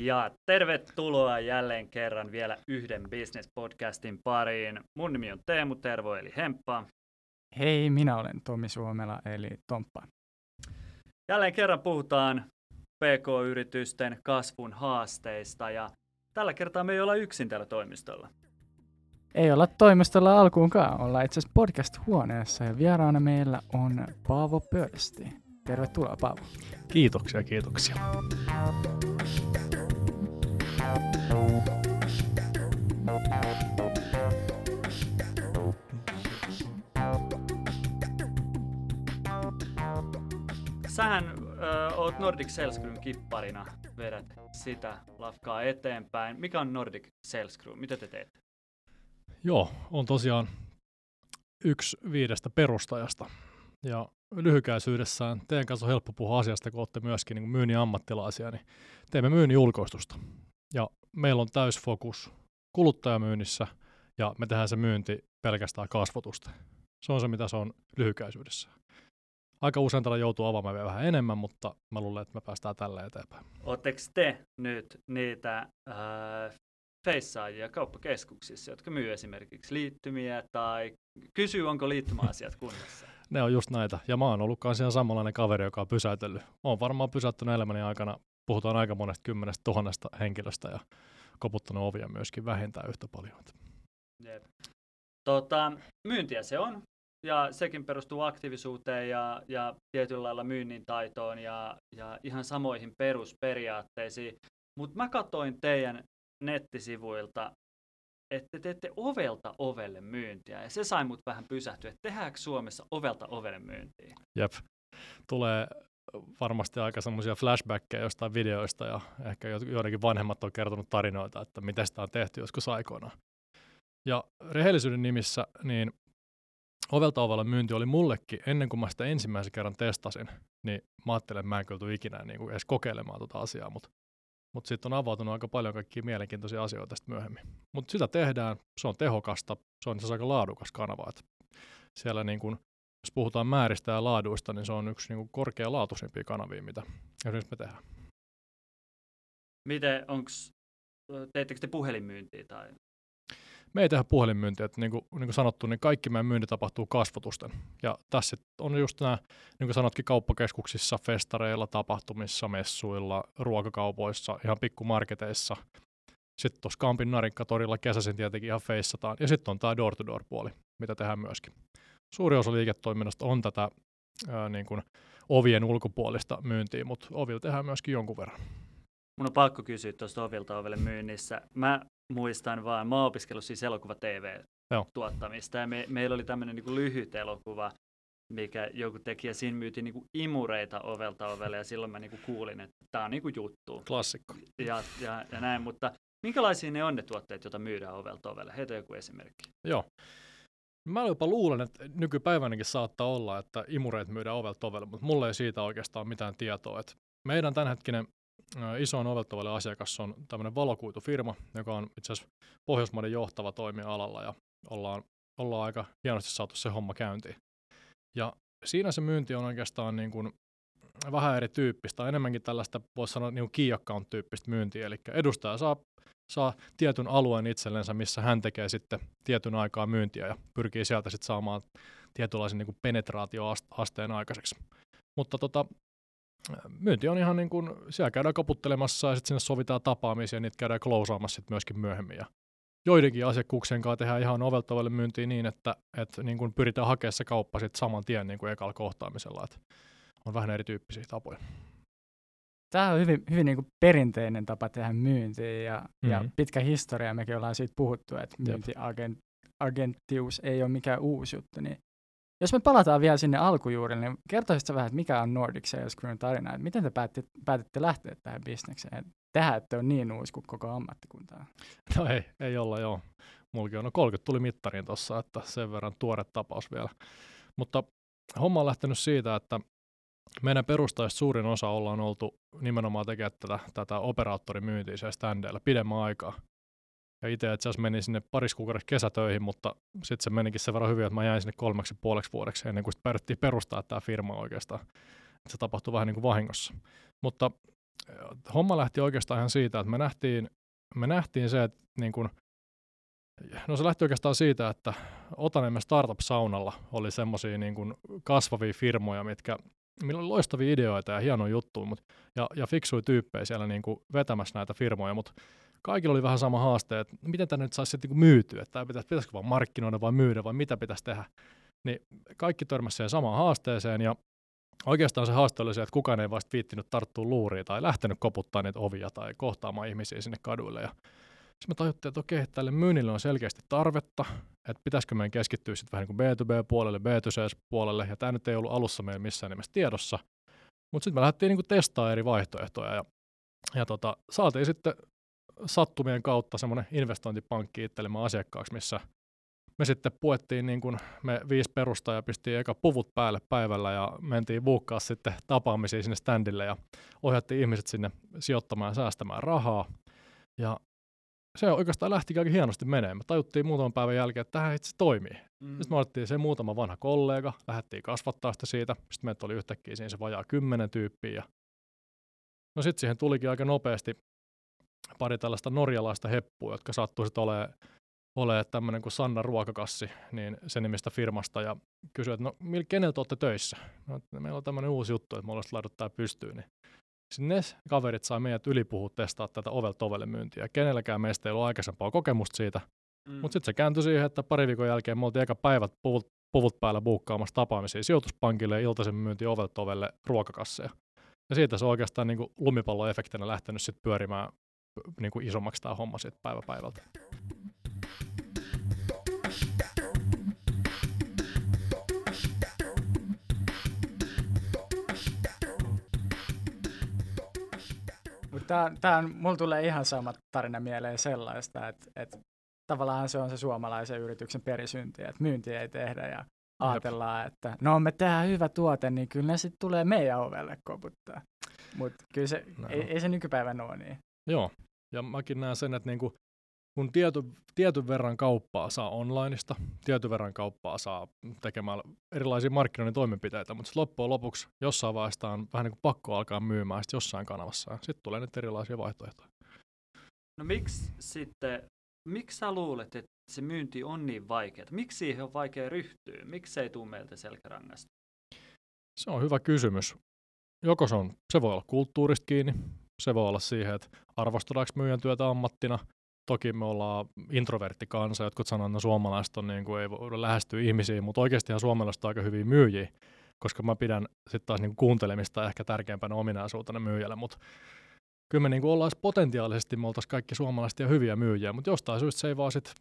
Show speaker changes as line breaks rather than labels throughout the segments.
Ja tervetuloa jälleen kerran vielä yhden business-podcastin pariin. Mun nimi on Teemu Tervo eli Hemppa.
Hei, minä olen Tomi Suomela eli Tomppa.
Jälleen kerran puhutaan PK-yritysten kasvun haasteista ja tällä kertaa me ei olla yksin täällä toimistolla.
Ei olla toimistolla alkuunkaan, ollaan itse asiassa podcast-huoneessa ja vieraana meillä on Paavo Pörsti. Tervetuloa Paavo.
Kiitoksia, kiitoksia.
Sähän ö, oot Nordic Sales Crewn kipparina, vedät sitä lafkaa eteenpäin. Mikä on Nordic Sales Crew? Mitä te teette?
Joo, on tosiaan yksi viidestä perustajasta. Ja lyhykäisyydessään teidän kanssa on helppo puhua asiasta, kun olette myöskin niin myynnin ammattilaisia, niin teemme myynnin julkoistusta. Ja meillä on täysfokus kuluttajamyynnissä ja me tehdään se myynti pelkästään kasvotusta. Se on se, mitä se on lyhykäisyydessä. Aika usein tällä joutuu avaamaan vielä vähän enemmän, mutta mä luulen, että me päästään tällä eteenpäin.
Oletteko te nyt niitä äh, feissaajia kauppakeskuksissa, jotka myy esimerkiksi liittymiä tai kysyy, onko liittymäasiat kunnossa?
Ne on just näitä. Ja mä oon ollut kanssa ihan samanlainen kaveri, joka on pysäytellyt. Oon varmaan pysäyttänyt elämäni aikana, puhutaan aika monesta kymmenestä tuhannesta henkilöstä ja koputtanut ovia myöskin vähintään yhtä paljon.
Jep. Tota, myyntiä se on, ja sekin perustuu aktiivisuuteen ja, ja tietyllä lailla myynnin taitoon ja, ja ihan samoihin perusperiaatteisiin. Mutta mä katsoin teidän nettisivuilta, että te teette ovelta ovelle myyntiä, ja se sai mut vähän pysähtyä, että tehdäänkö Suomessa ovelta ovelle myyntiä?
Jep. Tulee varmasti aika semmoisia flashbackkejä jostain videoista, ja ehkä joidenkin vanhemmat on kertonut tarinoita, että miten sitä on tehty joskus aikoinaan. Ja rehellisyyden nimissä, niin ovelta ovella myynti oli mullekin, ennen kuin mä sitä ensimmäisen kerran testasin, niin mä ajattelin, että mä en kyllä ikinä niin kuin edes kokeilemaan tuota asiaa, mutta mutta sitten on avautunut aika paljon kaikkia mielenkiintoisia asioita sitten myöhemmin. Mutta sitä tehdään, se on tehokasta, se on aika laadukas kanava. Et siellä niin kun, jos puhutaan määristä ja laaduista, niin se on yksi niin korkealaatuisimpia kanavia, mitä esimerkiksi me tehdään.
Miten, onko, teettekö te puhelinmyyntiä tai
me ei tehdä puhelinmyyntiä. Että niin, kuin, niin kuin sanottu, niin kaikki meidän myynti tapahtuu kasvotusten. Ja tässä on just nämä, niin kuin sanotkin, kauppakeskuksissa, festareilla, tapahtumissa, messuilla, ruokakaupoissa, ihan pikkumarketeissa. Sitten tuossa Kampin narinkatorilla kesäisin tietenkin ihan feissataan. Ja sitten on tämä door-to-door-puoli, mitä tehdään myöskin. Suuri osa liiketoiminnasta on tätä ää, niin kuin ovien ulkopuolista myyntiä, mutta ovilla tehdään myöskin jonkun verran.
Mun on pakko kysyä tuosta ovilta ovelle myynnissä. Mä muistan vaan, mä oon opiskellut siis elokuva TV-tuottamista ja me, meillä oli tämmöinen niin lyhyt elokuva, mikä joku teki ja siinä myytiin niin imureita ovelta ovelle ja silloin mä niin kuulin, että tämä on niin juttu.
Klassikko.
Ja, ja, ja näin, mutta minkälaisia ne on ne tuotteet, joita myydään ovelta ovelle? Heitä joku esimerkki.
Joo. Mä jopa luulen, että nykypäivänäkin saattaa olla, että imureet myydään ovelta ovelle, mutta mulla ei siitä oikeastaan mitään tietoa. Että meidän tämänhetkinen isoin oveltavalle asiakas on tämmöinen valokuitufirma, joka on itse asiassa Pohjoismaiden johtava toimija alalla ja ollaan, ollaan aika hienosti saatu se homma käyntiin. Ja siinä se myynti on oikeastaan niin kuin vähän erityyppistä, enemmänkin tällaista voisi sanoa niin key account-tyyppistä myyntiä, eli edustaja saa, saa tietyn alueen itsellensä, missä hän tekee sitten tietyn aikaa myyntiä ja pyrkii sieltä sitten saamaan tietynlaisen niin penetraatioasteen aikaiseksi. Mutta tota, myynti on ihan niin kuin, siellä käydään kaputtelemassa ja sitten sinne sovitaan tapaamisia ja niitä käydään klousaamassa sitten myöskin myöhemmin. Ja joidenkin asiakkuuksien kanssa tehdään ihan oveltavalle myyntiä niin, että, että niin kuin pyritään hakemaan se kauppa sitten saman tien niin kuin ekalla kohtaamisella. Että on vähän erityyppisiä tapoja.
Tämä on hyvin, hyvin niin kuin perinteinen tapa tehdä myyntiä ja, mm-hmm. ja pitkä historia. Mekin ollaan siitä puhuttu, että myyntiagenttius ei ole mikään uusi juttu. Niin jos me palataan vielä sinne alkujuurille, niin kertoisitko vähän, että mikä on Nordic Sales Crewn tarina, että miten te päätitte, päätitte lähteä tähän bisnekseen? Tähän, että on niin uusi kuin koko ammattikunta
No ei, ei olla joo. Mullakin on no 30 tuli mittariin tuossa, että sen verran tuore tapaus vielä. Mutta homma on lähtenyt siitä, että meidän perustajista suurin osa ollaan oltu nimenomaan tekemään tätä, tätä operaattorimyyntiä siellä standeilla pidemmän aikaa. Ja itse itse asiassa menin sinne paris kuukaudeksi kesätöihin, mutta sitten se menikin sen verran hyvin, että mä jäin sinne kolmeksi puoleksi vuodeksi ennen kuin päädyttiin perustaa tämä firma oikeastaan. Se tapahtui vähän niin kuin vahingossa. Mutta homma lähti oikeastaan ihan siitä, että me nähtiin, me nähtiin se, että niin kun, no se lähti oikeastaan siitä, että Otaniemen Startup-saunalla oli semmoisia niin kun kasvavia firmoja, mitkä, millä oli loistavia ideoita ja hienoja juttuja, mut, ja, ja fiksui tyyppejä siellä niin kuin vetämässä näitä firmoja, mutta kaikilla oli vähän sama haaste, että miten tämä nyt saisi sitten niin myytyä, että pitäisi, pitäisikö vaan markkinoida vai myydä vai mitä pitäisi tehdä. Niin kaikki törmäsivät samaan haasteeseen ja oikeastaan se haaste oli se, että kukaan ei vasta viittinyt tarttua luuriin tai lähtenyt koputtaa niitä ovia tai kohtaamaan ihmisiä sinne kaduille. Ja sitten me tajuttiin, että okei, tälle myynnille on selkeästi tarvetta, että pitäisikö meidän keskittyä sitten vähän niin kuin B2B-puolelle, B2C-puolelle, ja tämä nyt ei ollut alussa meidän missään nimessä tiedossa. Mutta sitten me lähdettiin niin testaamaan eri vaihtoehtoja, ja, ja tota, saatiin sitten sattumien kautta semmoinen investointipankki itselemme asiakkaaksi, missä me sitten puettiin, niin kuin me viisi perustajaa pistiin eka puvut päälle päivällä ja mentiin buukkaa sitten tapaamisiin sinne standille ja ohjattiin ihmiset sinne sijoittamaan ja säästämään rahaa. Ja se oikeastaan lähti aika hienosti menemään. Me tajuttiin muutaman päivän jälkeen, että tähän itse toimii. Mm. Sitten me otettiin se muutama vanha kollega, lähdettiin kasvattaa sitä siitä. Sitten meitä oli yhtäkkiä siinä se vajaa kymmenen tyyppiä. Ja no sitten siihen tulikin aika nopeasti pari tällaista norjalaista heppua, jotka sattuivat olemaan ole tämmöinen kuin Sanna Ruokakassi, niin sen nimistä firmasta, ja kysyi, että no keneltä olette töissä? No, meillä on tämmöinen uusi juttu, että me ollaan laitettu pystyyn. Niin ne kaverit sai meidät ylipuhua testaa tätä ovelta ovelle myyntiä. Kenelläkään meistä ei ollut aikaisempaa kokemusta siitä, mm. mutta sitten se kääntyi siihen, että pari viikon jälkeen me oltiin aika päivät puvut, puvut päällä buukkaamassa tapaamisia sijoituspankille ja iltaisen myynti ovelta ovelle ruokakasseja. Ja siitä se on oikeastaan niin lumipalloefektinä lähtenyt sitten pyörimään niin kuin isommaksi tämä homma sitten päivä päivältä.
Tää, tää on, mulla tulee ihan sama tarina mieleen sellaista, että, että tavallaan se on se suomalaisen yrityksen perisynti, että myyntiä ei tehdä ja ajatellaan, että no me tehdään hyvä tuote, niin kyllä ne sitten tulee meidän ovelle koputtaa. Mutta kyllä se, no. ei, ei se nykypäivän ole niin.
Joo, ja mäkin näen sen, että niinku, kun tiety, tietyn verran kauppaa saa onlineista, tietyn verran kauppaa saa tekemällä erilaisia markkinoinnin toimenpiteitä, mutta loppujen lopuksi jossain vaiheessa on vähän niin kuin pakko alkaa myymään jossain kanavassa, sitten tulee nyt erilaisia vaihtoehtoja.
No miksi sitten, miksi sä luulet, että se myynti on niin vaikeaa? Miksi siihen on vaikea ryhtyä? Miksi se ei tule meiltä selkärangasta?
Se on hyvä kysymys. Joko se, on, se voi olla kulttuurista kiinni, se voi olla siihen, että arvostetaanko myyjän työtä ammattina. Toki me ollaan introvertti kansa, jotkut sanoo, että no suomalaiset on, niin kuin, ei voi lähestyä ihmisiä, mutta oikeastihan suomalaiset on aika hyviä myyjiä, koska mä pidän sitten taas niin kuuntelemista ehkä tärkeimpänä ominaisuutena myyjälle, mutta kyllä me niin ollaan potentiaalisesti, me oltaisiin kaikki suomalaiset ja hyviä myyjiä, mutta jostain syystä se ei vaan sitten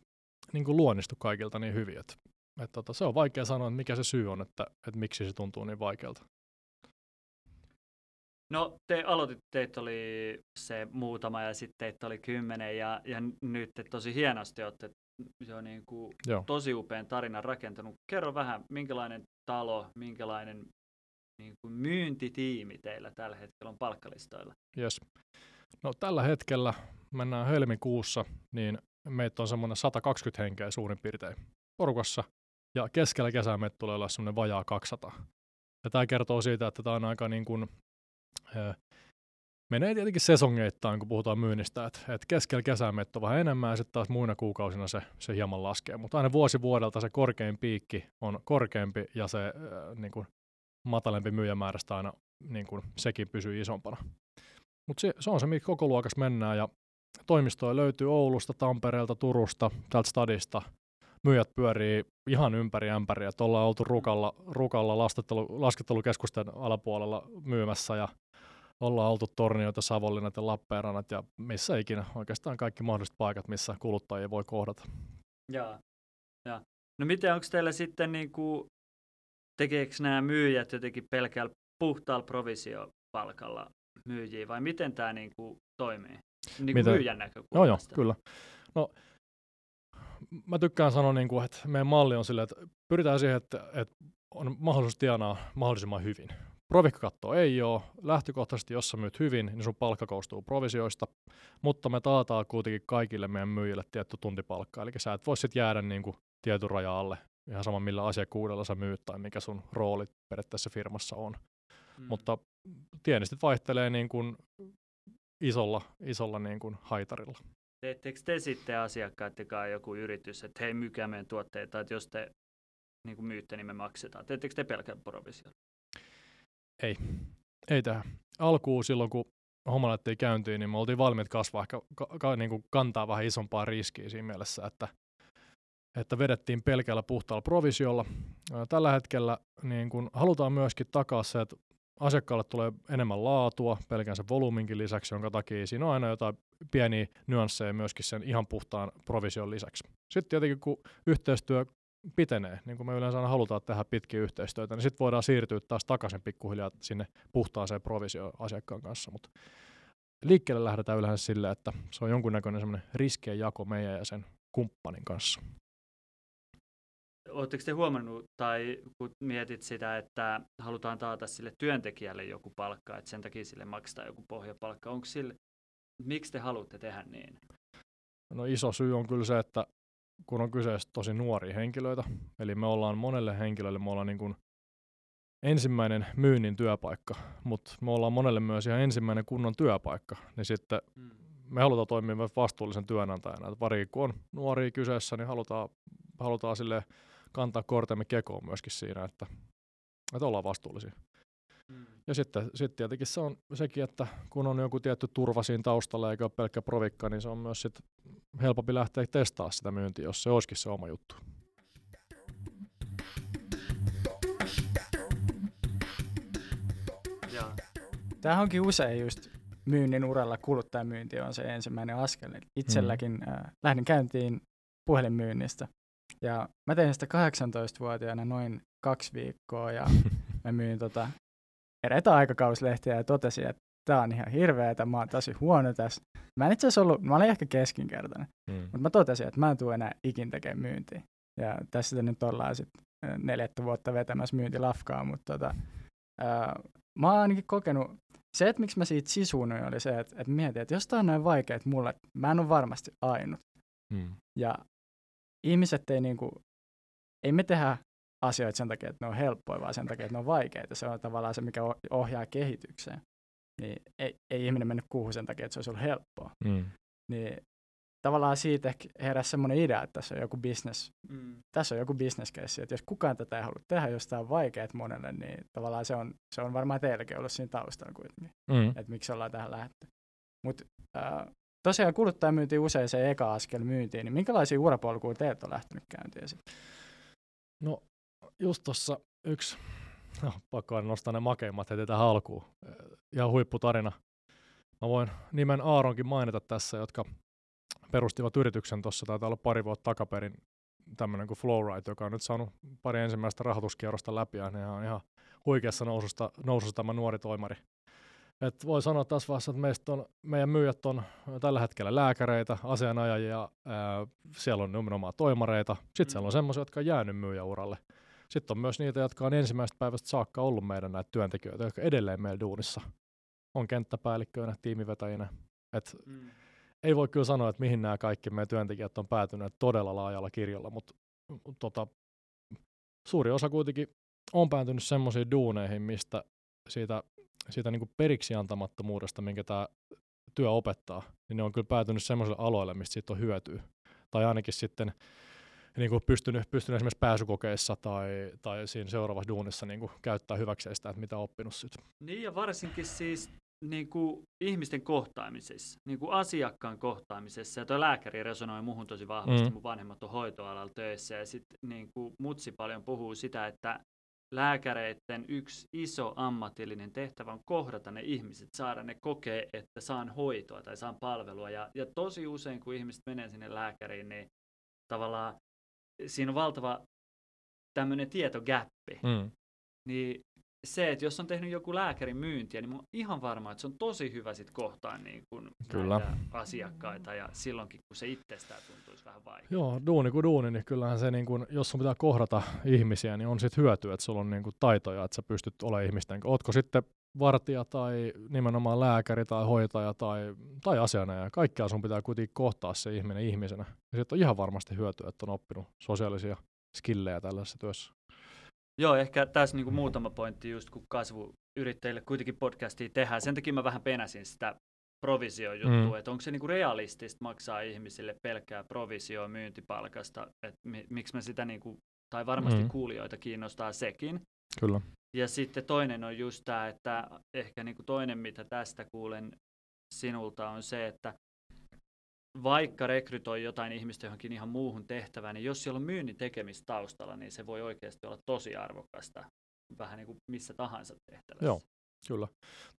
niin luonnistu kaikilta niin hyvin. Et, et tota, se on vaikea sanoa, että mikä se syy on, että, että miksi se tuntuu niin vaikealta.
No te aloititte, teitä oli se muutama ja sitten teitä oli kymmenen ja, ja nyt te tosi hienosti olette jo niin kuin tosi upean tarinan rakentanut. Kerro vähän, minkälainen talo, minkälainen niin kuin myyntitiimi teillä tällä hetkellä on palkkalistoilla?
Yes. No tällä hetkellä mennään helmikuussa, niin meitä on semmoinen 120 henkeä suurin piirtein porukassa, ja keskellä kesää meitä tulee olla semmoinen vajaa 200. Ja tämä kertoo siitä, että tämä on aika niin kuin menee tietenkin sesongeittain, kun puhutaan myynnistä, että, että keskellä kesää meitä on vähän enemmän ja sitten taas muina kuukausina se, se hieman laskee. Mutta aina vuosi vuodelta se korkein piikki on korkeampi ja se äh, niin kuin, matalempi myyjämäärästä aina niin kuin, sekin pysyy isompana. Mutta se, se, on se, mikä koko luokas mennään ja toimistoja löytyy Oulusta, Tampereelta, Turusta, täältä stadista. Myyjät pyörii ihan ympäri ämpäriä, ollaan oltu Rukalla, Rukalla laskettelukeskusten alapuolella myymässä ja ollaan oltu Tornioita, Savonlinnat ja Lappeenrannat ja missä ikinä oikeastaan kaikki mahdolliset paikat, missä kuluttajia voi kohdata.
Jaa. Ja. No miten onko teillä sitten, niin kuin, tekeekö nämä myyjät jotenkin pelkällä puhtaalla provisiopalkalla myyjiä vai miten tämä niin kuin, toimii? Niin kuin myyjän näkökulmasta.
Joo, joo, kyllä. No, mä tykkään sanoa, niin kuin, että meidän malli on silleen, että pyritään siihen, että, että on mahdollisuus tienaa mahdollisimman hyvin. Provikkakatto ei ole. Lähtökohtaisesti, jos sä myyt hyvin, niin sun palkka koostuu provisioista, mutta me taataan kuitenkin kaikille meidän myyjille tietty tuntipalkka. Eli sä et voi sitten jäädä niin kuin tietyn raja alle, ihan sama millä asiakkuudella sä myyt tai mikä sun rooli periaatteessa firmassa on. Mm. Mutta tienistit vaihtelee niin kuin isolla, isolla niin kuin haitarilla.
Teettekö te sitten asiakkaiden joku yritys, että hei mykää meidän tuotteita, että jos te niin kuin myytte, niin me maksetaan. Teettekö te pelkän provision?
Ei, ei tähän. Alkuun silloin, kun homma lähti käyntiin, niin me oltiin valmiit kasvaa ka- ka- niin kuin kantaa vähän isompaa riskiä siinä mielessä, että, että vedettiin pelkällä puhtaalla provisiolla. Tällä hetkellä niin kun halutaan myöskin takaa se, että asiakkaalle tulee enemmän laatua pelkän sen volyyminkin lisäksi, jonka takia siinä on aina jotain pieniä nyansseja myöskin sen ihan puhtaan provision lisäksi. Sitten tietenkin kun yhteistyö pitenee, niin kuin me yleensä aina halutaan tehdä pitkiä yhteistyötä, niin sitten voidaan siirtyä taas takaisin pikkuhiljaa sinne puhtaaseen provisio asiakkaan kanssa. Mutta liikkeelle lähdetään yleensä sille, että se on jonkunnäköinen semmoinen riskien jako meidän ja sen kumppanin kanssa.
Oletteko te huomannut, tai kun mietit sitä, että halutaan taata sille työntekijälle joku palkka, että sen takia sille maksetaan joku pohjapalkka, onko sille, miksi te haluatte tehdä niin?
No iso syy on kyllä se, että kun on kyseessä tosi nuoria henkilöitä, eli me ollaan monelle henkilölle, me ollaan niin kuin ensimmäinen myynnin työpaikka, mutta me ollaan monelle myös ihan ensimmäinen kunnon työpaikka, niin sitten mm. me halutaan toimia myös vastuullisen työnantajana. Varsinkin kun on nuoria kyseessä, niin halutaan, halutaan sille kantaa kortemme kekoon myöskin siinä, että, että ollaan vastuullisia. Ja sitten, sitten tietenkin se on sekin, että kun on joku tietty turva siinä taustalla eikä ole pelkkä provikka, niin se on myös sit helpompi lähteä testaa sitä myyntiä, jos se olisikin se oma juttu.
Tämä onkin usein just myynnin uralla kuluttajamyynti on se ensimmäinen askel. Itselläkin mm. äh, lähdin käyntiin puhelinmyynnistä ja mä tein sitä 18-vuotiaana noin kaksi viikkoa ja mä myin tota eräitä aikakauslehtiä ja totesin, että tämä on ihan hirveetä, mä oon tosi huono tässä. Mä en itse asiassa ollut, mä olin ehkä keskinkertainen, mm. mutta mä totesin, että mä en tule enää ikin tekemään myyntiä. Ja tässä nyt ollaan sitten neljättä vuotta vetämässä myyntilafkaa, mutta tota, ää, mä oon ainakin kokenut, se, että miksi mä siitä sisuunuin, oli se, että, että mietin, että jos tää on näin vaikea, että mulle, mä en ole varmasti ainut. Mm. Ja ihmiset ei niinku, ei me tehdä asioita sen takia, että ne on helppoja, vaan sen takia, että ne on vaikeita. Se on tavallaan se, mikä ohjaa kehitykseen. Niin ei, ei ihminen mennyt kuuhun sen takia, että se olisi ollut helppoa. Mm. Niin tavallaan siitä heräsi semmoinen idea, että tässä on joku business, mm. tässä on joku business case, että jos kukaan tätä ei halua tehdä, jos tämä on vaikeat monelle, niin tavallaan se on, se on varmaan teilläkin ollut siinä taustalla kuitenkin, mm. että miksi ollaan tähän lähdetty. Mutta äh, tosiaan kuluttajamyynti usein se eka askel myyntiin, niin minkälaisia urapolkuja teet on lähtenyt käyntiin sitten?
No just tuossa yksi, no, pakko aina nostaa ne makeimmat heti tähän alkuun. Ja huipputarina. Mä voin nimen Aaronkin mainita tässä, jotka perustivat yrityksen tuossa, taitaa olla pari vuotta takaperin, tämmöinen kuin Flowride, joka on nyt saanut pari ensimmäistä rahoituskierrosta läpi, ja ne on ihan huikeassa noususta, noususta tämä nuori toimari. Et voi sanoa tässä vaiheessa, että meistä on, meidän myyjät on tällä hetkellä lääkäreitä, asianajajia, ää, siellä on nimenomaan toimareita, sitten mm. siellä on semmoisia, jotka on jäänyt myyjäuralle. Sitten on myös niitä, jotka on ensimmäisestä päivästä saakka ollut meidän näitä työntekijöitä, jotka edelleen meillä duunissa on kenttäpäällikköinä, tiimivetäjinä. Et mm. Ei voi kyllä sanoa, että mihin nämä kaikki meidän työntekijät on päätyneet todella laajalla kirjalla, mutta tota, suuri osa kuitenkin on päätynyt semmoisiin duuneihin, mistä siitä, siitä niin periksi antamattomuudesta, minkä tämä työ opettaa, niin ne on kyllä päätynyt semmoisille aloille, mistä siitä on hyötyä. Tai ainakin sitten niin kuin pystynyt, pystynyt esimerkiksi pääsykokeissa tai, tai siinä seuraavassa duunissa niin kuin käyttää hyväkseen sitä, että mitä on oppinut sitten.
Niin ja varsinkin siis niin kuin ihmisten kohtaamisessa, niin kuin asiakkaan kohtaamisessa. Ja tuo lääkäri resonoi muuhun tosi vahvasti, mm. mun vanhemmat on hoitoalalla töissä. Ja sitten niin kuin mutsi paljon puhuu sitä, että lääkäreiden yksi iso ammatillinen tehtävä on kohdata ne ihmiset, saada ne kokee, että saan hoitoa tai saan palvelua. Ja, ja tosi usein, kun ihmiset menee sinne lääkäriin, niin tavallaan siinä on valtava tämmöinen tietogäppi. Mm. Niin se, että jos on tehnyt joku lääkärin myyntiä, niin mä oon ihan varma, että se on tosi hyvä sit kohtaa niin kun Kyllä. asiakkaita ja silloinkin, kun se itsestään tuntuisi vähän vaikeaa.
Joo, duuni kuin duuni, niin kyllähän se, niin kun, jos sun pitää kohdata ihmisiä, niin on sitten hyötyä, että sulla on niin kun, taitoja, että sä pystyt olemaan ihmisten. Ootko sitten vartija tai nimenomaan lääkäri tai hoitaja tai, tai asianajaja. Kaikkea sun pitää kuitenkin kohtaa se ihminen ihmisenä. Ja sitten on ihan varmasti hyötyä, että on oppinut sosiaalisia skillejä tällaisessa työssä.
Joo, ehkä tässä niinku muutama pointti just kun kasvuyrittäjille kuitenkin podcastia tehdään. Sen takia mä vähän penäsin sitä provisiojuttu, mm. että onko se niinku realistista maksaa ihmisille pelkkää provisio myyntipalkasta, että mi, miksi mä sitä niinku, tai varmasti mm. kuulijoita kiinnostaa sekin.
Kyllä.
Ja sitten toinen on just tämä, että ehkä niinku toinen, mitä tästä kuulen sinulta, on se, että vaikka rekrytoi jotain ihmistä johonkin ihan muuhun tehtävään, niin jos siellä on myynnin tekemistä taustalla, niin se voi oikeasti olla tosi arvokasta vähän niin kuin missä tahansa tehtävässä.
Joo, kyllä.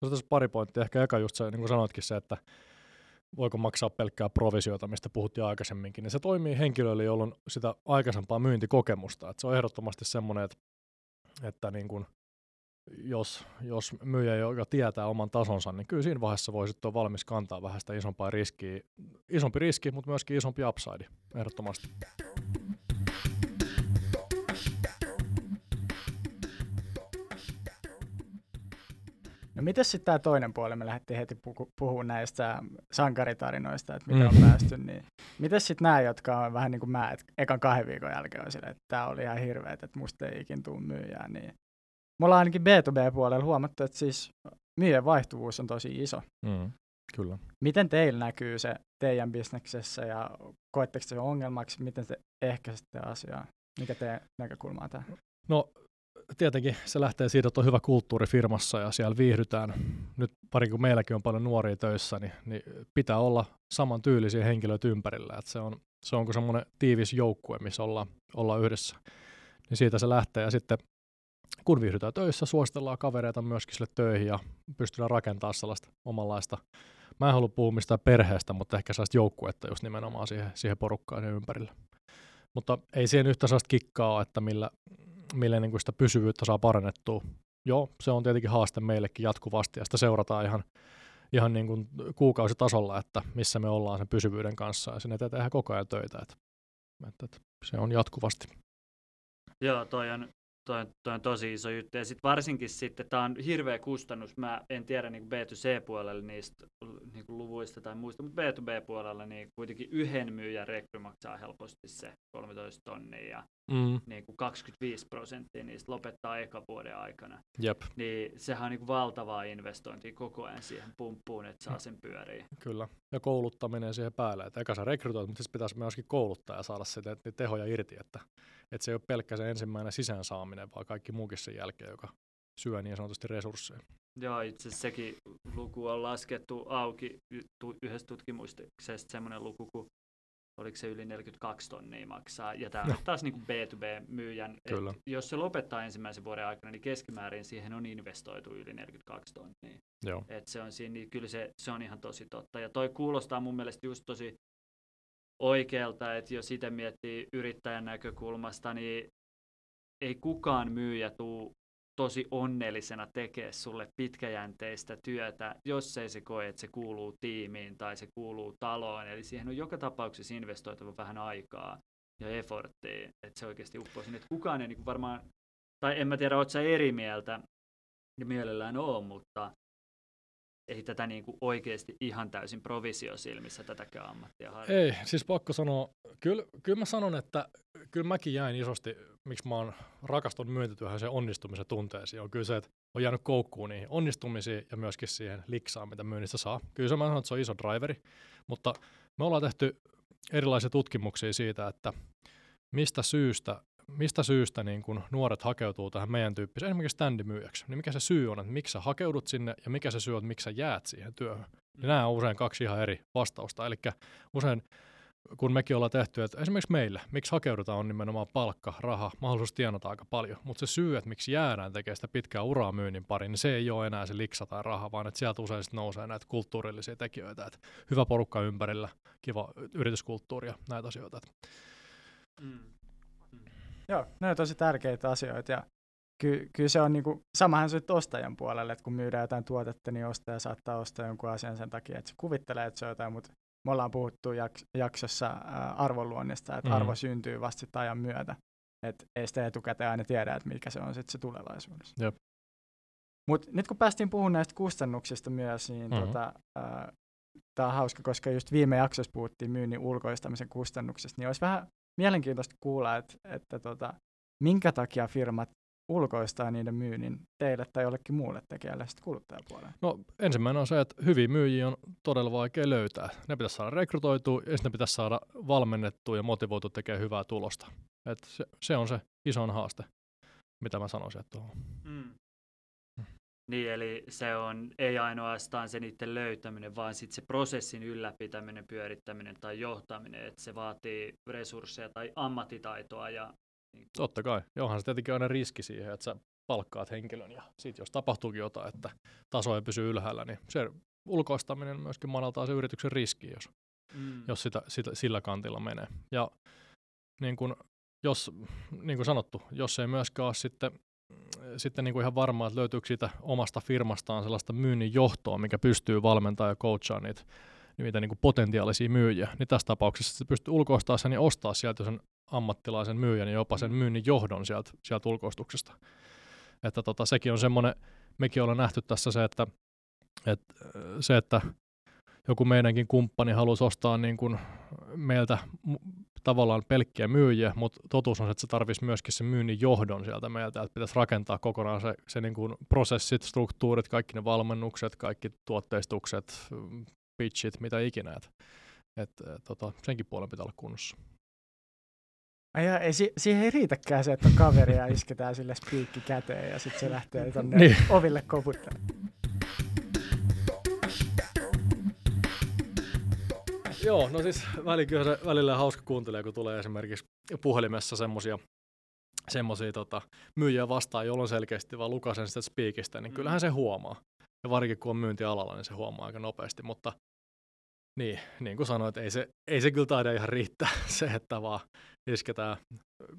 No tässä pari pointtia. Ehkä eka just se, niin kuin sanoitkin se, että voiko maksaa pelkkää provisiota, mistä puhuttiin aikaisemminkin, niin se toimii henkilöille, joilla on sitä aikaisempaa myyntikokemusta. Että se on ehdottomasti semmoinen, että, että niin kuin, jos, jos myyjä, joka tietää oman tasonsa, niin kyllä siinä vaiheessa voi sitten olla valmis kantaa vähän sitä isompaa riskiä. Isompi riski, mutta myöskin isompi upside, ehdottomasti.
No miten sitten tämä toinen puoli, me lähdettiin heti puhu- puhumaan näistä sankaritarinoista, että mitä on mm. päästy, niin miten sitten nämä, jotka on vähän niin kuin mä, että ekan kahden viikon jälkeen on silleen, että tämä oli ihan hirveä, että musta ei ikin tule myyjää, niin me ollaan ainakin B2B-puolella huomattu, että siis myyjän vaihtuvuus on tosi iso.
Mm, kyllä.
Miten teillä näkyy se teidän bisneksessä ja koetteko se ongelmaksi, miten te ehkäisette asiaa? Mikä teidän näkökulma on tähän?
No tietenkin se lähtee siitä, että on hyvä kulttuuri firmassa ja siellä viihdytään. Nyt pari kun meilläkin on paljon nuoria töissä, niin, niin pitää olla saman tyylisiä henkilöitä ympärillä. Että se on, se on kuin semmoinen tiivis joukkue, missä olla, olla yhdessä. Niin siitä se lähtee ja sitten kun viihdytään töissä, suositellaan kavereita myöskin sille töihin ja pystytään rakentamaan sellaista omanlaista, mä en halua puhua mistään perheestä, mutta ehkä sellaista joukkuetta just nimenomaan siihen, siihen porukkaan ympärille. Mutta ei siihen yhtä sellaista kikkaa että millä, millä niin kuin sitä pysyvyyttä saa parannettua. Joo, se on tietenkin haaste meillekin jatkuvasti ja sitä seurataan ihan, ihan niin kuin kuukausitasolla, että missä me ollaan sen pysyvyyden kanssa ja sinne tehdään koko ajan töitä. Että, että, että se on jatkuvasti.
Joo, toi on toi, toi on tosi iso juttu. Ja sitten varsinkin sitten, tämä on hirveä kustannus, mä en tiedä niin B2C-puolella niistä niin kuin luvuista tai muista, mutta B2B-puolella niin kuitenkin yhden myyjän rekry maksaa helposti se 13 tonnia ja mm. niin kuin 25 prosenttia niistä lopettaa eka vuoden aikana.
Jep.
Niin sehän on niin kuin valtavaa investointia koko ajan siihen pumppuun, että saa sen pyöriä.
Kyllä, ja kouluttaminen siihen päälle. Että eka sä rekrytoit, mutta sitten pitäisi myöskin kouluttaa ja saada sitä tehoja irti, että että se ei ole pelkkä se ensimmäinen sisään saaminen, vaan kaikki muukin sen jälkeen, joka syö niin sanotusti resursseja.
Joo, itse asiassa sekin luku on laskettu auki yhdessä tutkimuksesta semmoinen luku, kun oliko se yli 42 tonnia maksaa. Ja tämä on taas niin kuin B2B-myyjän.
Kyllä.
Jos se lopettaa ensimmäisen vuoden aikana, niin keskimäärin siihen on investoitu yli 42 tonnia.
Joo.
Et se on siinä, niin kyllä se, se on ihan tosi totta. Ja toi kuulostaa mun mielestä just tosi oikealta, että jos itse miettii yrittäjän näkökulmasta, niin ei kukaan myyjä tuu tosi onnellisena tekee sulle pitkäjänteistä työtä, jos ei se koe, että se kuuluu tiimiin tai se kuuluu taloon. Eli siihen on joka tapauksessa investoitava vähän aikaa ja efforttia, että se oikeasti uppoo sinne. Että kukaan ei niin varmaan, tai en mä tiedä, ootko sä eri mieltä, ja mielellään on, mutta ei tätä niin kuin oikeasti ihan täysin provisiosilmissä tätäkään ammattia harjoittaa.
Ei, siis pakko sanoa, kyllä, kyllä mä sanon, että kyllä mäkin jäin isosti, miksi mä oon rakastunut myyntityöhön se onnistumisen tunteisiin, on kyllä se, että on jäänyt koukkuun niihin onnistumisiin ja myöskin siihen liksaan, mitä myynnistä saa. Kyllä se mä sanon, että se on iso driveri, mutta me ollaan tehty erilaisia tutkimuksia siitä, että mistä syystä mistä syystä niin kun nuoret hakeutuu tähän meidän tyyppiseen esimerkiksi standimyyjäksi, niin mikä se syy on, että miksi sä hakeudut sinne ja mikä se syy on, että miksi sä jäät siihen työhön. Niin nämä on usein kaksi ihan eri vastausta. Eli usein kun mekin ollaan tehty, että esimerkiksi meille, miksi hakeudutaan on nimenomaan palkka, raha, mahdollisuus tienata aika paljon, mutta se syy, että miksi jäädään tekemään sitä pitkää uraa myynnin pariin, niin se ei ole enää se liksa tai raha, vaan että sieltä usein nousee näitä kulttuurillisia tekijöitä, että hyvä porukka ympärillä, kiva yrityskulttuuri ja näitä asioita. Mm.
Joo, ne on tosi tärkeitä asioita ja ky- kyllä se on niinku, samahan se ostajan puolelle, että kun myydään jotain tuotetta, niin ostaja saattaa ostaa jonkun asian sen takia, että se kuvittelee, että se on jotain, mutta me ollaan puhuttu jak- jaksossa ää, arvonluonnista, että mm. arvo syntyy vasta ajan myötä. Että ei sitä etukäteen aina tiedä, että mikä se on sitten se tulevaisuudessa.
Jep.
Mutta nyt kun päästiin puhumaan näistä kustannuksista myös, niin mm-hmm. tota, tämä on hauska, koska just viime jaksossa puhuttiin myynnin ulkoistamisen kustannuksista, niin olisi vähän mielenkiintoista kuulla, että, että tota, minkä takia firmat ulkoistaa niiden myynnin teille tai jollekin muulle tekijälle sitten kuluttajapuolelle?
No ensimmäinen on se, että hyviä myyjiä on todella vaikea löytää. Ne pitäisi saada rekrytoitua ja sitten ne pitäisi saada valmennettua ja motivoitu tekemään hyvää tulosta. Et se, se on se iso haaste, mitä mä sanoisin tuohon. Mm.
Niin, eli se on ei ainoastaan se niiden löytäminen, vaan sitten se prosessin ylläpitäminen, pyörittäminen tai johtaminen, että se vaatii resursseja tai ammattitaitoa. Ja,
niin. Totta kai. Johan se tietenkin aina riski siihen, että sä palkkaat henkilön ja sitten jos tapahtuukin jotain, että taso ei pysy ylhäällä, niin se ulkoistaminen myöskin manaltaa se yrityksen riski, jos, mm. jos sitä, sitä, sillä kantilla menee. Ja niin kun, jos, niin kuin sanottu, jos ei myöskään ole sitten sitten niin kuin ihan varmaa, että löytyykö siitä omasta firmastaan sellaista myynnin johtoa, mikä pystyy valmentamaan ja coachaan niitä, niitä niin kuin potentiaalisia myyjiä, niin tässä tapauksessa se pystyy ulkoistamaan sen ja ostaa sieltä sen ammattilaisen myyjän ja jopa sen myynnin johdon sieltä, sieltä ulkoistuksesta. Että tota, sekin on semmoinen, mekin ollaan nähty tässä se, että, että se, että joku meidänkin kumppani halusi ostaa niin kuin meiltä tavallaan pelkkiä myyjiä, mutta totuus on, että se tarvitsisi myöskin se myynnin johdon sieltä meiltä, että pitäisi rakentaa kokonaan se, se niin kuin prosessit, struktuurit, kaikki ne valmennukset, kaikki tuotteistukset, pitchit, mitä ikinä. Et, et, tota, senkin puolen pitää olla kunnossa.
Ja, ei, siihen ei riitäkään se, että on kaveri ja isketään sille spiikki käteen ja sitten se lähtee tuonne niin. oville koputtamaan.
Joo, no siis välikin se välillä hauska kuuntelee, kun tulee esimerkiksi puhelimessa semmosia semmoisia tota, myyjiä vastaan, jolloin selkeästi vaan lukasen sitä speakistä, niin kyllähän se huomaa. Ja varsinkin kun on myyntialalla, niin se huomaa aika nopeasti, mutta niin, niin kuin sanoit, ei se, ei se kyllä taida ihan riittää se, että vaan isketään,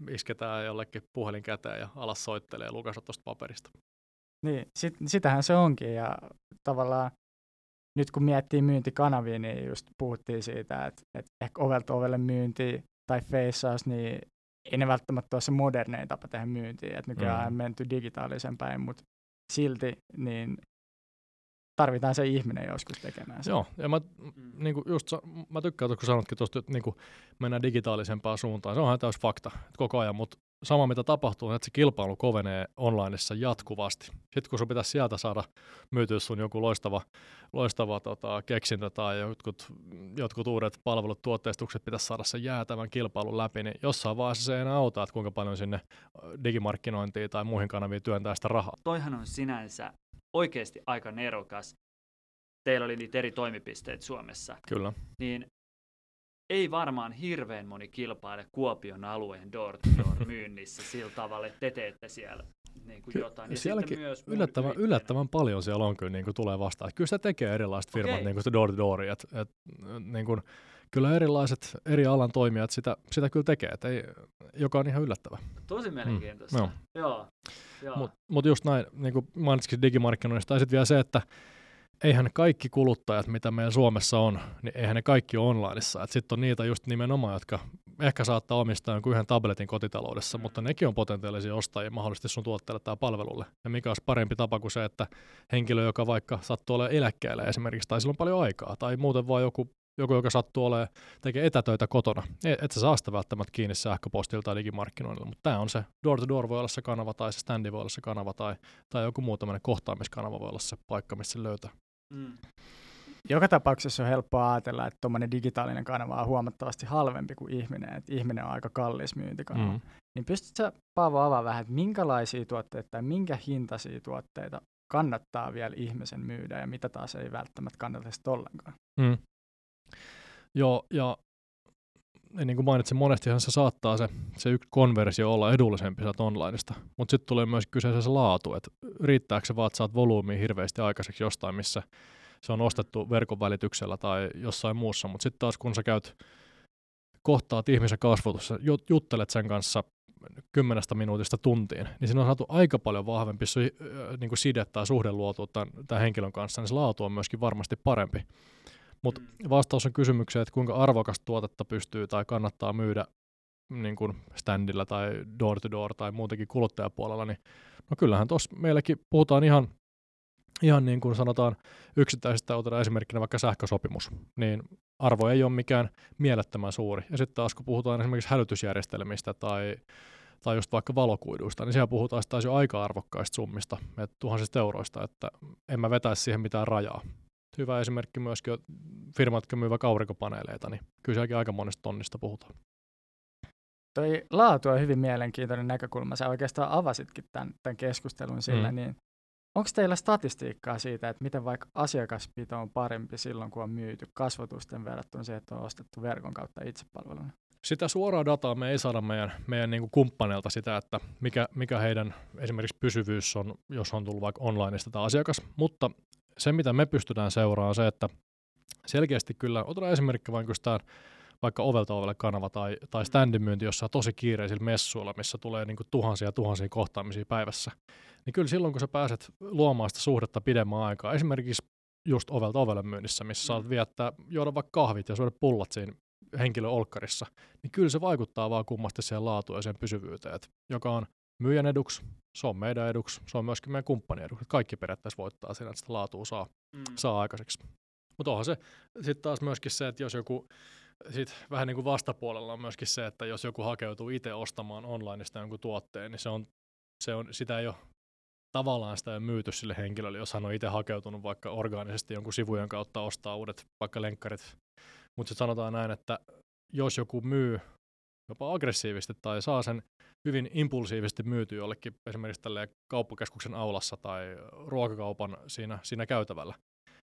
isketään jollekin puhelin käteen ja alas soittelee ja lukasa tuosta paperista.
Niin, sit, sitähän se onkin ja tavallaan nyt kun miettii myyntikanavia, niin just puhuttiin siitä, että, että ehkä ovelta ovelle myynti tai faceaus, niin ei ne välttämättä ole se modernein tapa tehdä myyntiä, että nykyään mm. on menty digitaalisen päin, mutta silti niin tarvitaan se ihminen joskus tekemään
sen. Joo, ja mä, mm. niin kuin just, mä tykkään, kun sanotkin tuosta, että niin kuin mennään digitaalisempaan suuntaan. Se onhan täys fakta koko ajan, mutta sama mitä tapahtuu, että se kilpailu kovenee onlineissa jatkuvasti. Sitten kun sun pitäisi sieltä saada myytyä sun joku loistava, loistava tota, keksintö tai jotkut, jotkut uudet palvelut, tuotteistukset pitäisi saada sen jäätävän kilpailun läpi, niin jossain vaiheessa se ei enää auta, että kuinka paljon sinne digimarkkinointiin tai muihin kanaviin työntää sitä rahaa.
Toihan on sinänsä oikeasti aika nerokas. Teillä oli niitä eri toimipisteitä Suomessa.
Kyllä.
Niin ei varmaan hirveän moni kilpaile Kuopion alueen door-to-door myynnissä sillä tavalla, että te teette siellä niin kuin jotain. Ja
Sielläkin myös yllättävän, yllättävän paljon siellä on kyllä niin kuin tulee vastaan. Kyllä sitä tekee erilaiset firmat, okay. niin kuin door-to-door. Et, et, niin kuin, kyllä erilaiset eri alan toimijat sitä, sitä kyllä tekee, et ei, joka on ihan yllättävä.
Tosi mm. mielenkiintoista. Mm, joo.
joo. Mutta mut just näin, niin kuin mainitsikin digimarkkinoinnista, tai sitten vielä se, että eihän kaikki kuluttajat, mitä meillä Suomessa on, niin eihän ne kaikki ole onlineissa. Sitten on niitä just nimenomaan, jotka ehkä saattaa omistaa jonkun yhden tabletin kotitaloudessa, mutta nekin on potentiaalisia ostajia mahdollisesti sun tuotteelle tai palvelulle. Ja mikä olisi parempi tapa kuin se, että henkilö, joka vaikka sattuu olemaan eläkkeellä esimerkiksi, tai sillä on paljon aikaa, tai muuten vaan joku joku, joka sattuu olemaan, tekee etätöitä kotona. E, et sä saa sitä välttämättä kiinni sähköpostilta tai digimarkkinoinnilla, mutta tämä on se door-to-door voi olla se kanava tai se standi voi olla se kanava tai, tai joku muu tämmöinen kohtaamiskanava voi olla se paikka, missä löytää. Mm.
Joka tapauksessa on helppoa ajatella, että tuommoinen digitaalinen kanava on huomattavasti halvempi kuin ihminen, että ihminen on aika kallis myyntikanava. Mm. Niin pystytkö Paavo avaamaan vähän, että minkälaisia tuotteita tai minkä hintaisia tuotteita kannattaa vielä ihmisen myydä ja mitä taas ei välttämättä kannata ollenkaan? Mm.
Joo, ja niin kuin mainitsin, monestihan se saattaa se, se yksi konversio olla edullisempi sieltä onlineista, mutta sitten tulee myös kyseessä se laatu, että riittääkö se vaan, että saat volyymiin hirveästi aikaiseksi jostain, missä se on ostettu verkon välityksellä tai jossain muussa, mutta sitten taas kun sä käyt, kohtaat ihmisen kasvotussa, juttelet sen kanssa kymmenestä minuutista tuntiin, niin siinä on saatu aika paljon vahvempi niin kuin side tai suhde luotu tämän, tämän henkilön kanssa, niin se laatu on myöskin varmasti parempi. Mutta mm. vastaus on kysymykseen, että kuinka arvokas tuotetta pystyy tai kannattaa myydä niin kuin standilla tai door to door tai muutenkin kuluttajapuolella, niin no kyllähän tuossa meilläkin puhutaan ihan, ihan niin kuin sanotaan yksittäisestä otetaan esimerkkinä vaikka sähkösopimus, niin arvo ei ole mikään mielettömän suuri. Ja sitten taas kun puhutaan esimerkiksi hälytysjärjestelmistä tai tai just vaikka valokuiduista, niin siellä puhutaan taas jo aika arvokkaista summista, että tuhansista euroista, että en mä vetäisi siihen mitään rajaa. Hyvä esimerkki myöskin firmat, jotka myyvät aurinkopaneeleita, niin kyllä sielläkin aika monesta tonnista puhutaan.
Toi laatu on hyvin mielenkiintoinen näkökulma. Sä oikeastaan avasitkin tämän, tämän keskustelun sillä, mm. niin onko teillä statistiikkaa siitä, että miten vaikka asiakaspito on parempi silloin, kun on myyty kasvatusten verrattuna siihen, että on ostettu verkon kautta itsepalveluna?
Sitä suoraa dataa me ei saada meidän, meidän niin kumppaneilta sitä, että mikä, mikä heidän esimerkiksi pysyvyys on, jos on tullut vaikka onlineista tämä asiakas, mutta se, mitä me pystytään seuraamaan, on se, että selkeästi kyllä, otetaan esimerkki vaikka tämä vaikka ovelta ovelle kanava tai, tai standimyynti jossain tosi kiireisillä messuilla, missä tulee niin tuhansia tuhansia kohtaamisia päivässä, niin kyllä silloin, kun sä pääset luomaan sitä suhdetta pidemmän aikaa, esimerkiksi just ovelta ovelle myynnissä, missä saat mm. viettää, juoda vaikka kahvit ja syödä pullat siinä henkilön olkkarissa, niin kyllä se vaikuttaa vaan kummasti siihen laatuun ja siihen pysyvyyteen, joka on myyjän eduksi, se on meidän eduksi, se on myöskin meidän kumppanin eduksi. Kaikki periaatteessa voittaa siinä, että sitä laatua saa, mm. saa aikaiseksi. Mutta onhan se sitten taas myöskin se, että jos joku, sit vähän niin kuin vastapuolella on myöskin se, että jos joku hakeutuu itse ostamaan onlineista jonkun tuotteen, niin se on, se on, sitä ei ole tavallaan sitä ei myyty sille henkilölle, jos hän on itse hakeutunut vaikka orgaanisesti jonkun sivujen kautta ostaa uudet vaikka lenkkarit. Mutta sitten sanotaan näin, että jos joku myy jopa aggressiivisesti tai saa sen hyvin impulsiivisesti myyty jollekin esimerkiksi tälle kauppakeskuksen aulassa tai ruokakaupan siinä, siinä käytävällä,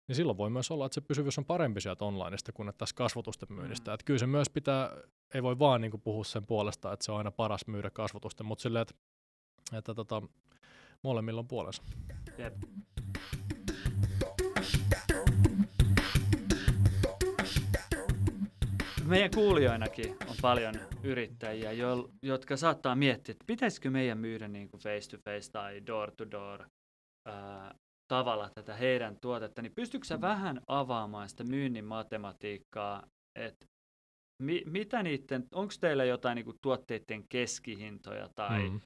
niin silloin voi myös olla, että se pysyvyys on parempi sieltä onlineista kuin että tässä kasvotusten myynnistä. Mm. Että kyllä se myös pitää, ei voi vaan niin kuin puhua sen puolesta, että se on aina paras myydä kasvotusten, mutta silleen, että, että tota, molemmilla on puolensa. Jep.
Meidän kuulijoinakin on paljon yrittäjiä, jo, jotka saattaa miettiä, että pitäisikö meidän myydä niin kuin face to face tai door to door ää, tavalla tätä heidän tuotetta, niin pystyykö sä vähän avaamaan sitä myynnin matematiikkaa, että mi, mitä niiden, onko teillä jotain niin kuin tuotteiden keskihintoja tai mm.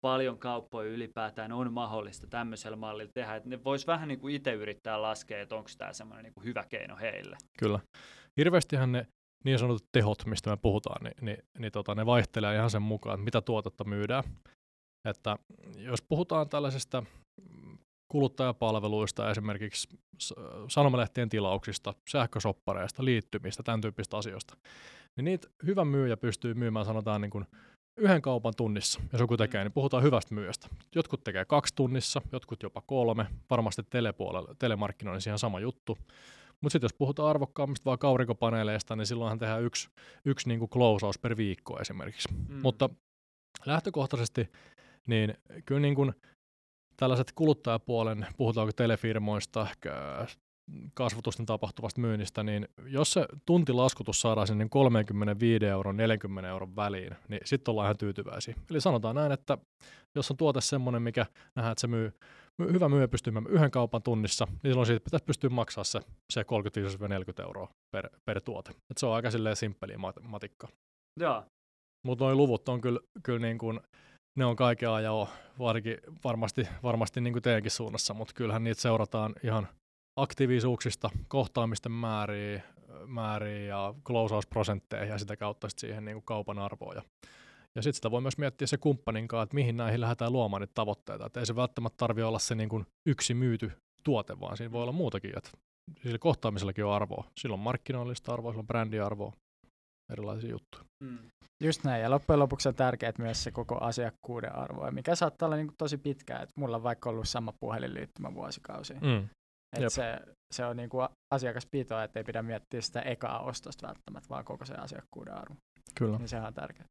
paljon kauppoja ylipäätään on mahdollista tämmöisellä mallilla tehdä, että ne vois vähän niin kuin itse yrittää laskea, että onko tämä semmoinen niin hyvä keino heille.
Kyllä hirveästihän ne niin sanotut tehot, mistä me puhutaan, niin, niin, niin tota, ne vaihtelee ihan sen mukaan, mitä tuotetta myydään. Että jos puhutaan tällaisesta kuluttajapalveluista, esimerkiksi sanomalehtien tilauksista, sähkösoppareista, liittymistä, tämän tyyppistä asioista, niin niitä hyvä myyjä pystyy myymään sanotaan niin kuin yhden kaupan tunnissa, jos joku tekee, niin puhutaan hyvästä myyjästä. Jotkut tekee kaksi tunnissa, jotkut jopa kolme, varmasti telepuolella, telemarkkinoinnissa ihan sama juttu. Mutta sitten jos puhutaan arvokkaammista vaan kaurinkopaneeleista, niin silloinhan tehdään yksi, yksi niin kuin closeaus per viikko esimerkiksi. Mm. Mutta lähtökohtaisesti niin kyllä niin kuin tällaiset kuluttajapuolen, puhutaanko telefirmoista, kasvatusten tapahtuvasta myynnistä, niin jos se tuntilaskutus saadaan sinne 35 euron, 40 euron väliin, niin sitten ollaan ihan tyytyväisiä. Eli sanotaan näin, että jos on tuote semmoinen, mikä nähdään, että se myy hyvä myyjä pystyy yhden kaupan tunnissa, niin silloin siitä pitäisi pystyä maksaa se, se 35-40 euroa per, per tuote. Et se on aika silleen simppeliä matikka.
Joo.
Mutta nuo luvut on kyllä, kyllä niin kuin, ne on kaiken ajan varsinkin varmasti, varmasti niin kuin teidänkin suunnassa, mutta kyllähän niitä seurataan ihan aktiivisuuksista, kohtaamisten määriä, määriä ja closeausprosentteja ja sitä kautta siihen niin kuin kaupan arvoa. Ja ja sitten sitä voi myös miettiä se kumppanin kanssa, että mihin näihin lähdetään luomaan niitä tavoitteita. Että ei se välttämättä tarvitse olla se niin kuin yksi myyty tuote, vaan siinä voi olla muutakin. Että sillä kohtaamisellakin on arvoa. Silloin markkinoillista arvoa, silloin brändiarvoa, erilaisia juttuja. Mm.
Just näin, ja loppujen lopuksi on tärkeää myös se koko asiakkuuden arvo, mikä saattaa olla niin kuin tosi pitkä, että mulla on vaikka ollut sama puhelinliittymä vuosikausi. Mm. Että se, se on niin kuin asiakaspito, että ei pidä miettiä sitä ekaa ostosta välttämättä, vaan koko se asiakkuuden arvo.
Kyllä.
Niin sehän on tärkeää.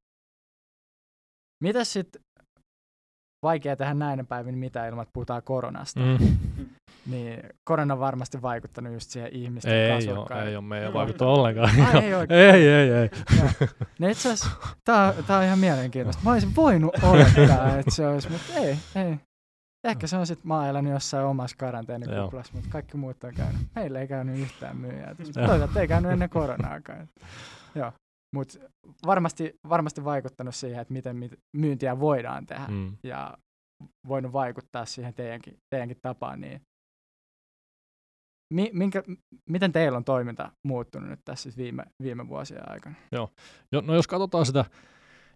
Mitäs sitten, vaikea tehdä näinä päivin mitä ilman, että puhutaan koronasta. Mm. niin korona on varmasti vaikuttanut just siihen ihmisten
ei
kasvokkaan.
Ole, ei ole, me ei ole vaikuttanut ollenkaan.
Ai, ei,
oikein. ei, ei, ei.
no itse asiassa, tää, tää on ihan mielenkiintoista. Mä olisin voinut olettaa, että se olisi, mutta ei, ei. Ehkä se on sitten, mä oon jossain omassa karanteenikuplassa, mutta kaikki muut on käynyt. Meillä ei käynyt yhtään myyjää. Toisaalta ei käynyt ennen koronaakaan. Joo. Mutta varmasti, varmasti vaikuttanut siihen, että miten myyntiä voidaan tehdä mm. ja voinut vaikuttaa siihen teidänkin, teidänkin tapaan. Niin minkä, miten teillä on toiminta muuttunut nyt tässä siis viime, viime vuosien aikana?
Joo. Jo, no jos katsotaan sitä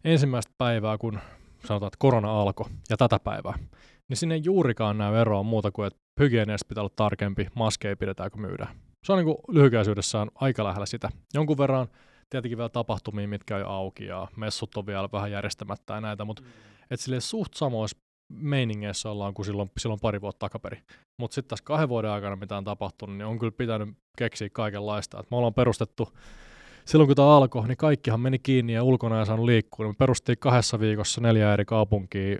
ensimmäistä päivää, kun sanotaan, että korona alkoi, ja tätä päivää, niin sinne ei juurikaan näy eroa muuta kuin, että hygieniasta pitää olla tarkempi, maskeja pidetään kun myydään. Se on niin lyhykäisyydessään aika lähellä sitä. Jonkun verran tietenkin vielä tapahtumia, mitkä jo auki ja messut on vielä vähän järjestämättä ja näitä, mutta mm. et sille suht samoissa meiningeissä ollaan kuin silloin, silloin pari vuotta takaperi. Mutta sitten tässä kahden vuoden aikana, mitä on tapahtunut, niin on kyllä pitänyt keksiä kaikenlaista. Et me ollaan perustettu, silloin kun tämä alkoi, niin kaikkihan meni kiinni ja ulkona ei saanut liikkua. Me perustettiin kahdessa viikossa neljä eri kaupunkia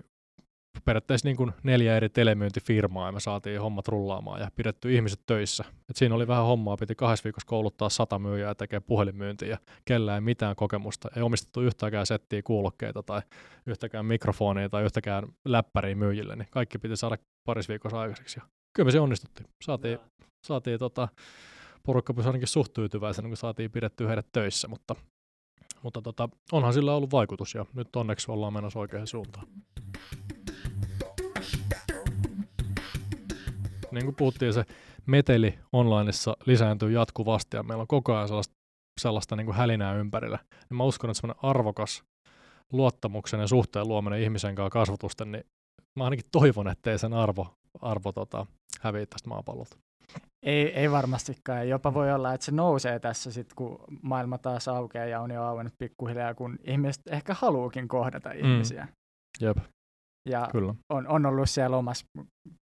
periaatteessa niin kuin neljä eri telemyyntifirmaa ja me saatiin hommat rullaamaan ja pidetty ihmiset töissä. Et siinä oli vähän hommaa, piti kahdessa viikossa kouluttaa sata myyjää tekee puhelinmyyntiä ja kellä ei mitään kokemusta. Ei omistettu yhtäkään settiä kuulokkeita tai yhtäkään mikrofonia tai yhtäkään läppäriä myyjille, niin kaikki piti saada paris viikossa aikaiseksi. Ja kyllä me se onnistuttiin. Saatiin, saatiin tota, porukka pysyi ainakin suht tyytyväisenä, kun saatiin pidettyä heidät töissä, mutta, mutta tota, onhan sillä ollut vaikutus ja nyt onneksi ollaan menossa oikeaan suuntaan. Niin kuin puhuttiin, se meteli onlineissa lisääntyy jatkuvasti ja meillä on koko ajan sellaista, sellaista niin kuin hälinää ympärillä. Ja mä uskon, että semmoinen arvokas luottamuksen ja suhteen luominen ihmisen kanssa kasvatusten, niin mä ainakin toivon, ettei sen arvo, arvo tota, häviä tästä maapallolta.
Ei, ei varmastikaan. Jopa voi olla, että se nousee tässä sitten, kun maailma taas aukeaa ja on jo auennut pikkuhiljaa, kun ihmiset ehkä haluukin kohdata mm. ihmisiä.
Jep.
Ja
Kyllä.
On, on ollut siellä omassa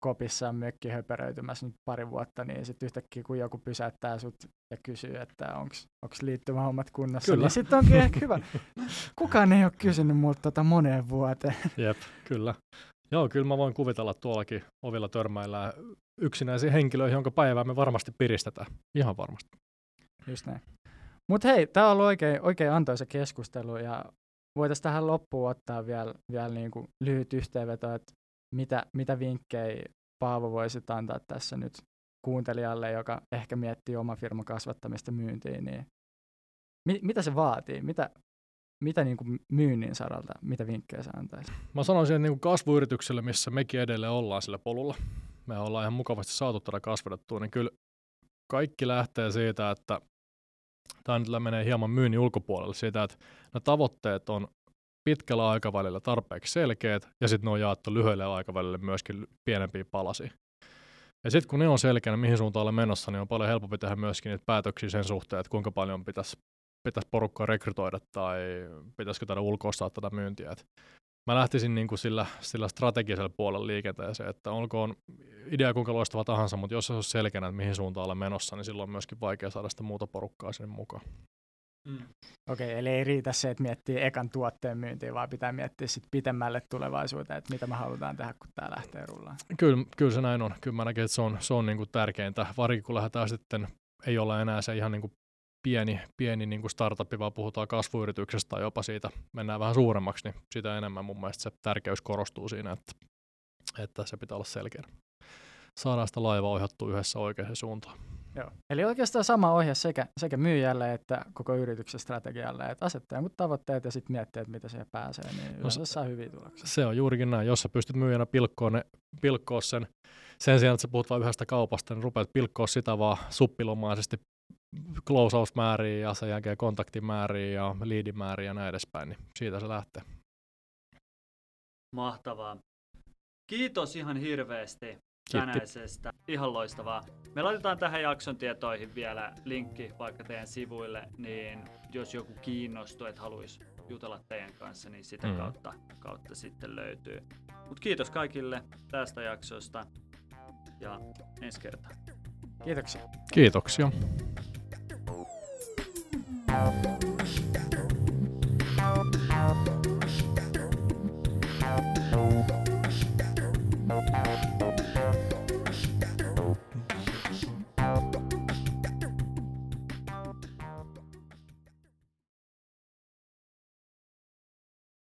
kopissaan mökki höperöitymässä nyt pari vuotta, niin sitten yhtäkkiä kun joku pysäyttää sut ja kysyy, että onko liittymähommat kunnossa, kyllä. niin sitten onkin ehkä hyvä. Kukaan ei ole kysynyt multa tota moneen vuoteen.
Jep, kyllä. Joo, kyllä mä voin kuvitella, tuollakin ovilla törmäillään yksinäisiä henkilöihin, jonka päivää me varmasti piristetään. Ihan varmasti.
Just näin. Mutta hei, tämä on ollut oikein, oikein antoisa keskustelu ja voitaisiin tähän loppuun ottaa vielä, vielä niin kuin lyhyt yhteenveto, että mitä, mitä vinkkejä Paavo voisi antaa tässä nyt kuuntelijalle, joka ehkä miettii oma firman kasvattamista myyntiin, niin mi, mitä se vaatii? Mitä, mitä niin kuin myynnin saralta, mitä vinkkejä sä antaisit?
Mä sanoisin, että niin kuin kasvuyritykselle, missä mekin edelleen ollaan sillä polulla, me ollaan ihan mukavasti saatu tätä kasvatettua, niin kyllä kaikki lähtee siitä, että tämä nyt menee hieman myynnin ulkopuolelle siitä, että ne tavoitteet on pitkällä aikavälillä tarpeeksi selkeät, ja sitten ne on jaettu lyhyelle aikavälille myöskin pienempiä palasia. Ja sitten kun ne on selkeänä, mihin suuntaan olen menossa, niin on paljon helpompi tehdä myöskin niitä päätöksiä sen suhteen, että kuinka paljon pitäisi, pitäisi porukkaa rekrytoida tai pitäisikö tätä ulkoistaa tätä myyntiä. Et mä lähtisin niin kuin sillä, sillä strategisella puolella liikenteeseen, että olkoon idea kuinka loistava tahansa, mutta jos se on selkeänä, että mihin suuntaan olen menossa, niin silloin on myöskin vaikea saada sitä muuta porukkaa sinne mukaan.
Mm. Okei, okay, eli ei riitä se, että miettii ekan tuotteen myyntiä, vaan pitää miettiä sitten pitemmälle tulevaisuuteen, että mitä me halutaan tehdä, kun tämä lähtee rullaan.
Kyllä, kyllä se näin on. Kyllä mä näkin, että se on, se on niin kuin tärkeintä, varsinkin kun lähdetään sitten, ei olla enää se ihan niin kuin pieni, pieni niin kuin startup, vaan puhutaan kasvuyrityksestä tai jopa siitä mennään vähän suuremmaksi, niin sitä enemmän mun mielestä se tärkeys korostuu siinä, että, että se pitää olla selkeä. Saadaan sitä laivaa ohjattua yhdessä oikeaan suuntaan.
Joo. Eli oikeastaan sama ohje sekä, sekä myyjälle että koko yrityksen strategialle, että asettaa jonkun tavoitteet ja sitten miettiä, että mitä siihen pääsee, niin no, se saa hyviä tuloksia.
Se on juurikin näin. Jos sä pystyt myyjänä pilkkoa, ne, pilkkoa sen, sen sijaan, että sä puhut vain yhdestä kaupasta, niin rupeat pilkkoa sitä vaan suppilomaisesti closeausmääriä ja sen jälkeen kontaktimääriä ja liidimääriä ja näin edespäin, niin siitä se lähtee.
Mahtavaa. Kiitos ihan hirveästi tänäisestä. Kiitti. Ihan loistavaa. Me laitetaan tähän jakson tietoihin vielä linkki vaikka teidän sivuille, niin jos joku kiinnostuu, että haluaisi jutella teidän kanssa, niin sitä mm. kautta, kautta sitten löytyy. Mutta kiitos kaikille tästä jaksosta ja ensi kertaa.
Kiitoksia.
Kiitoksia.
Thank.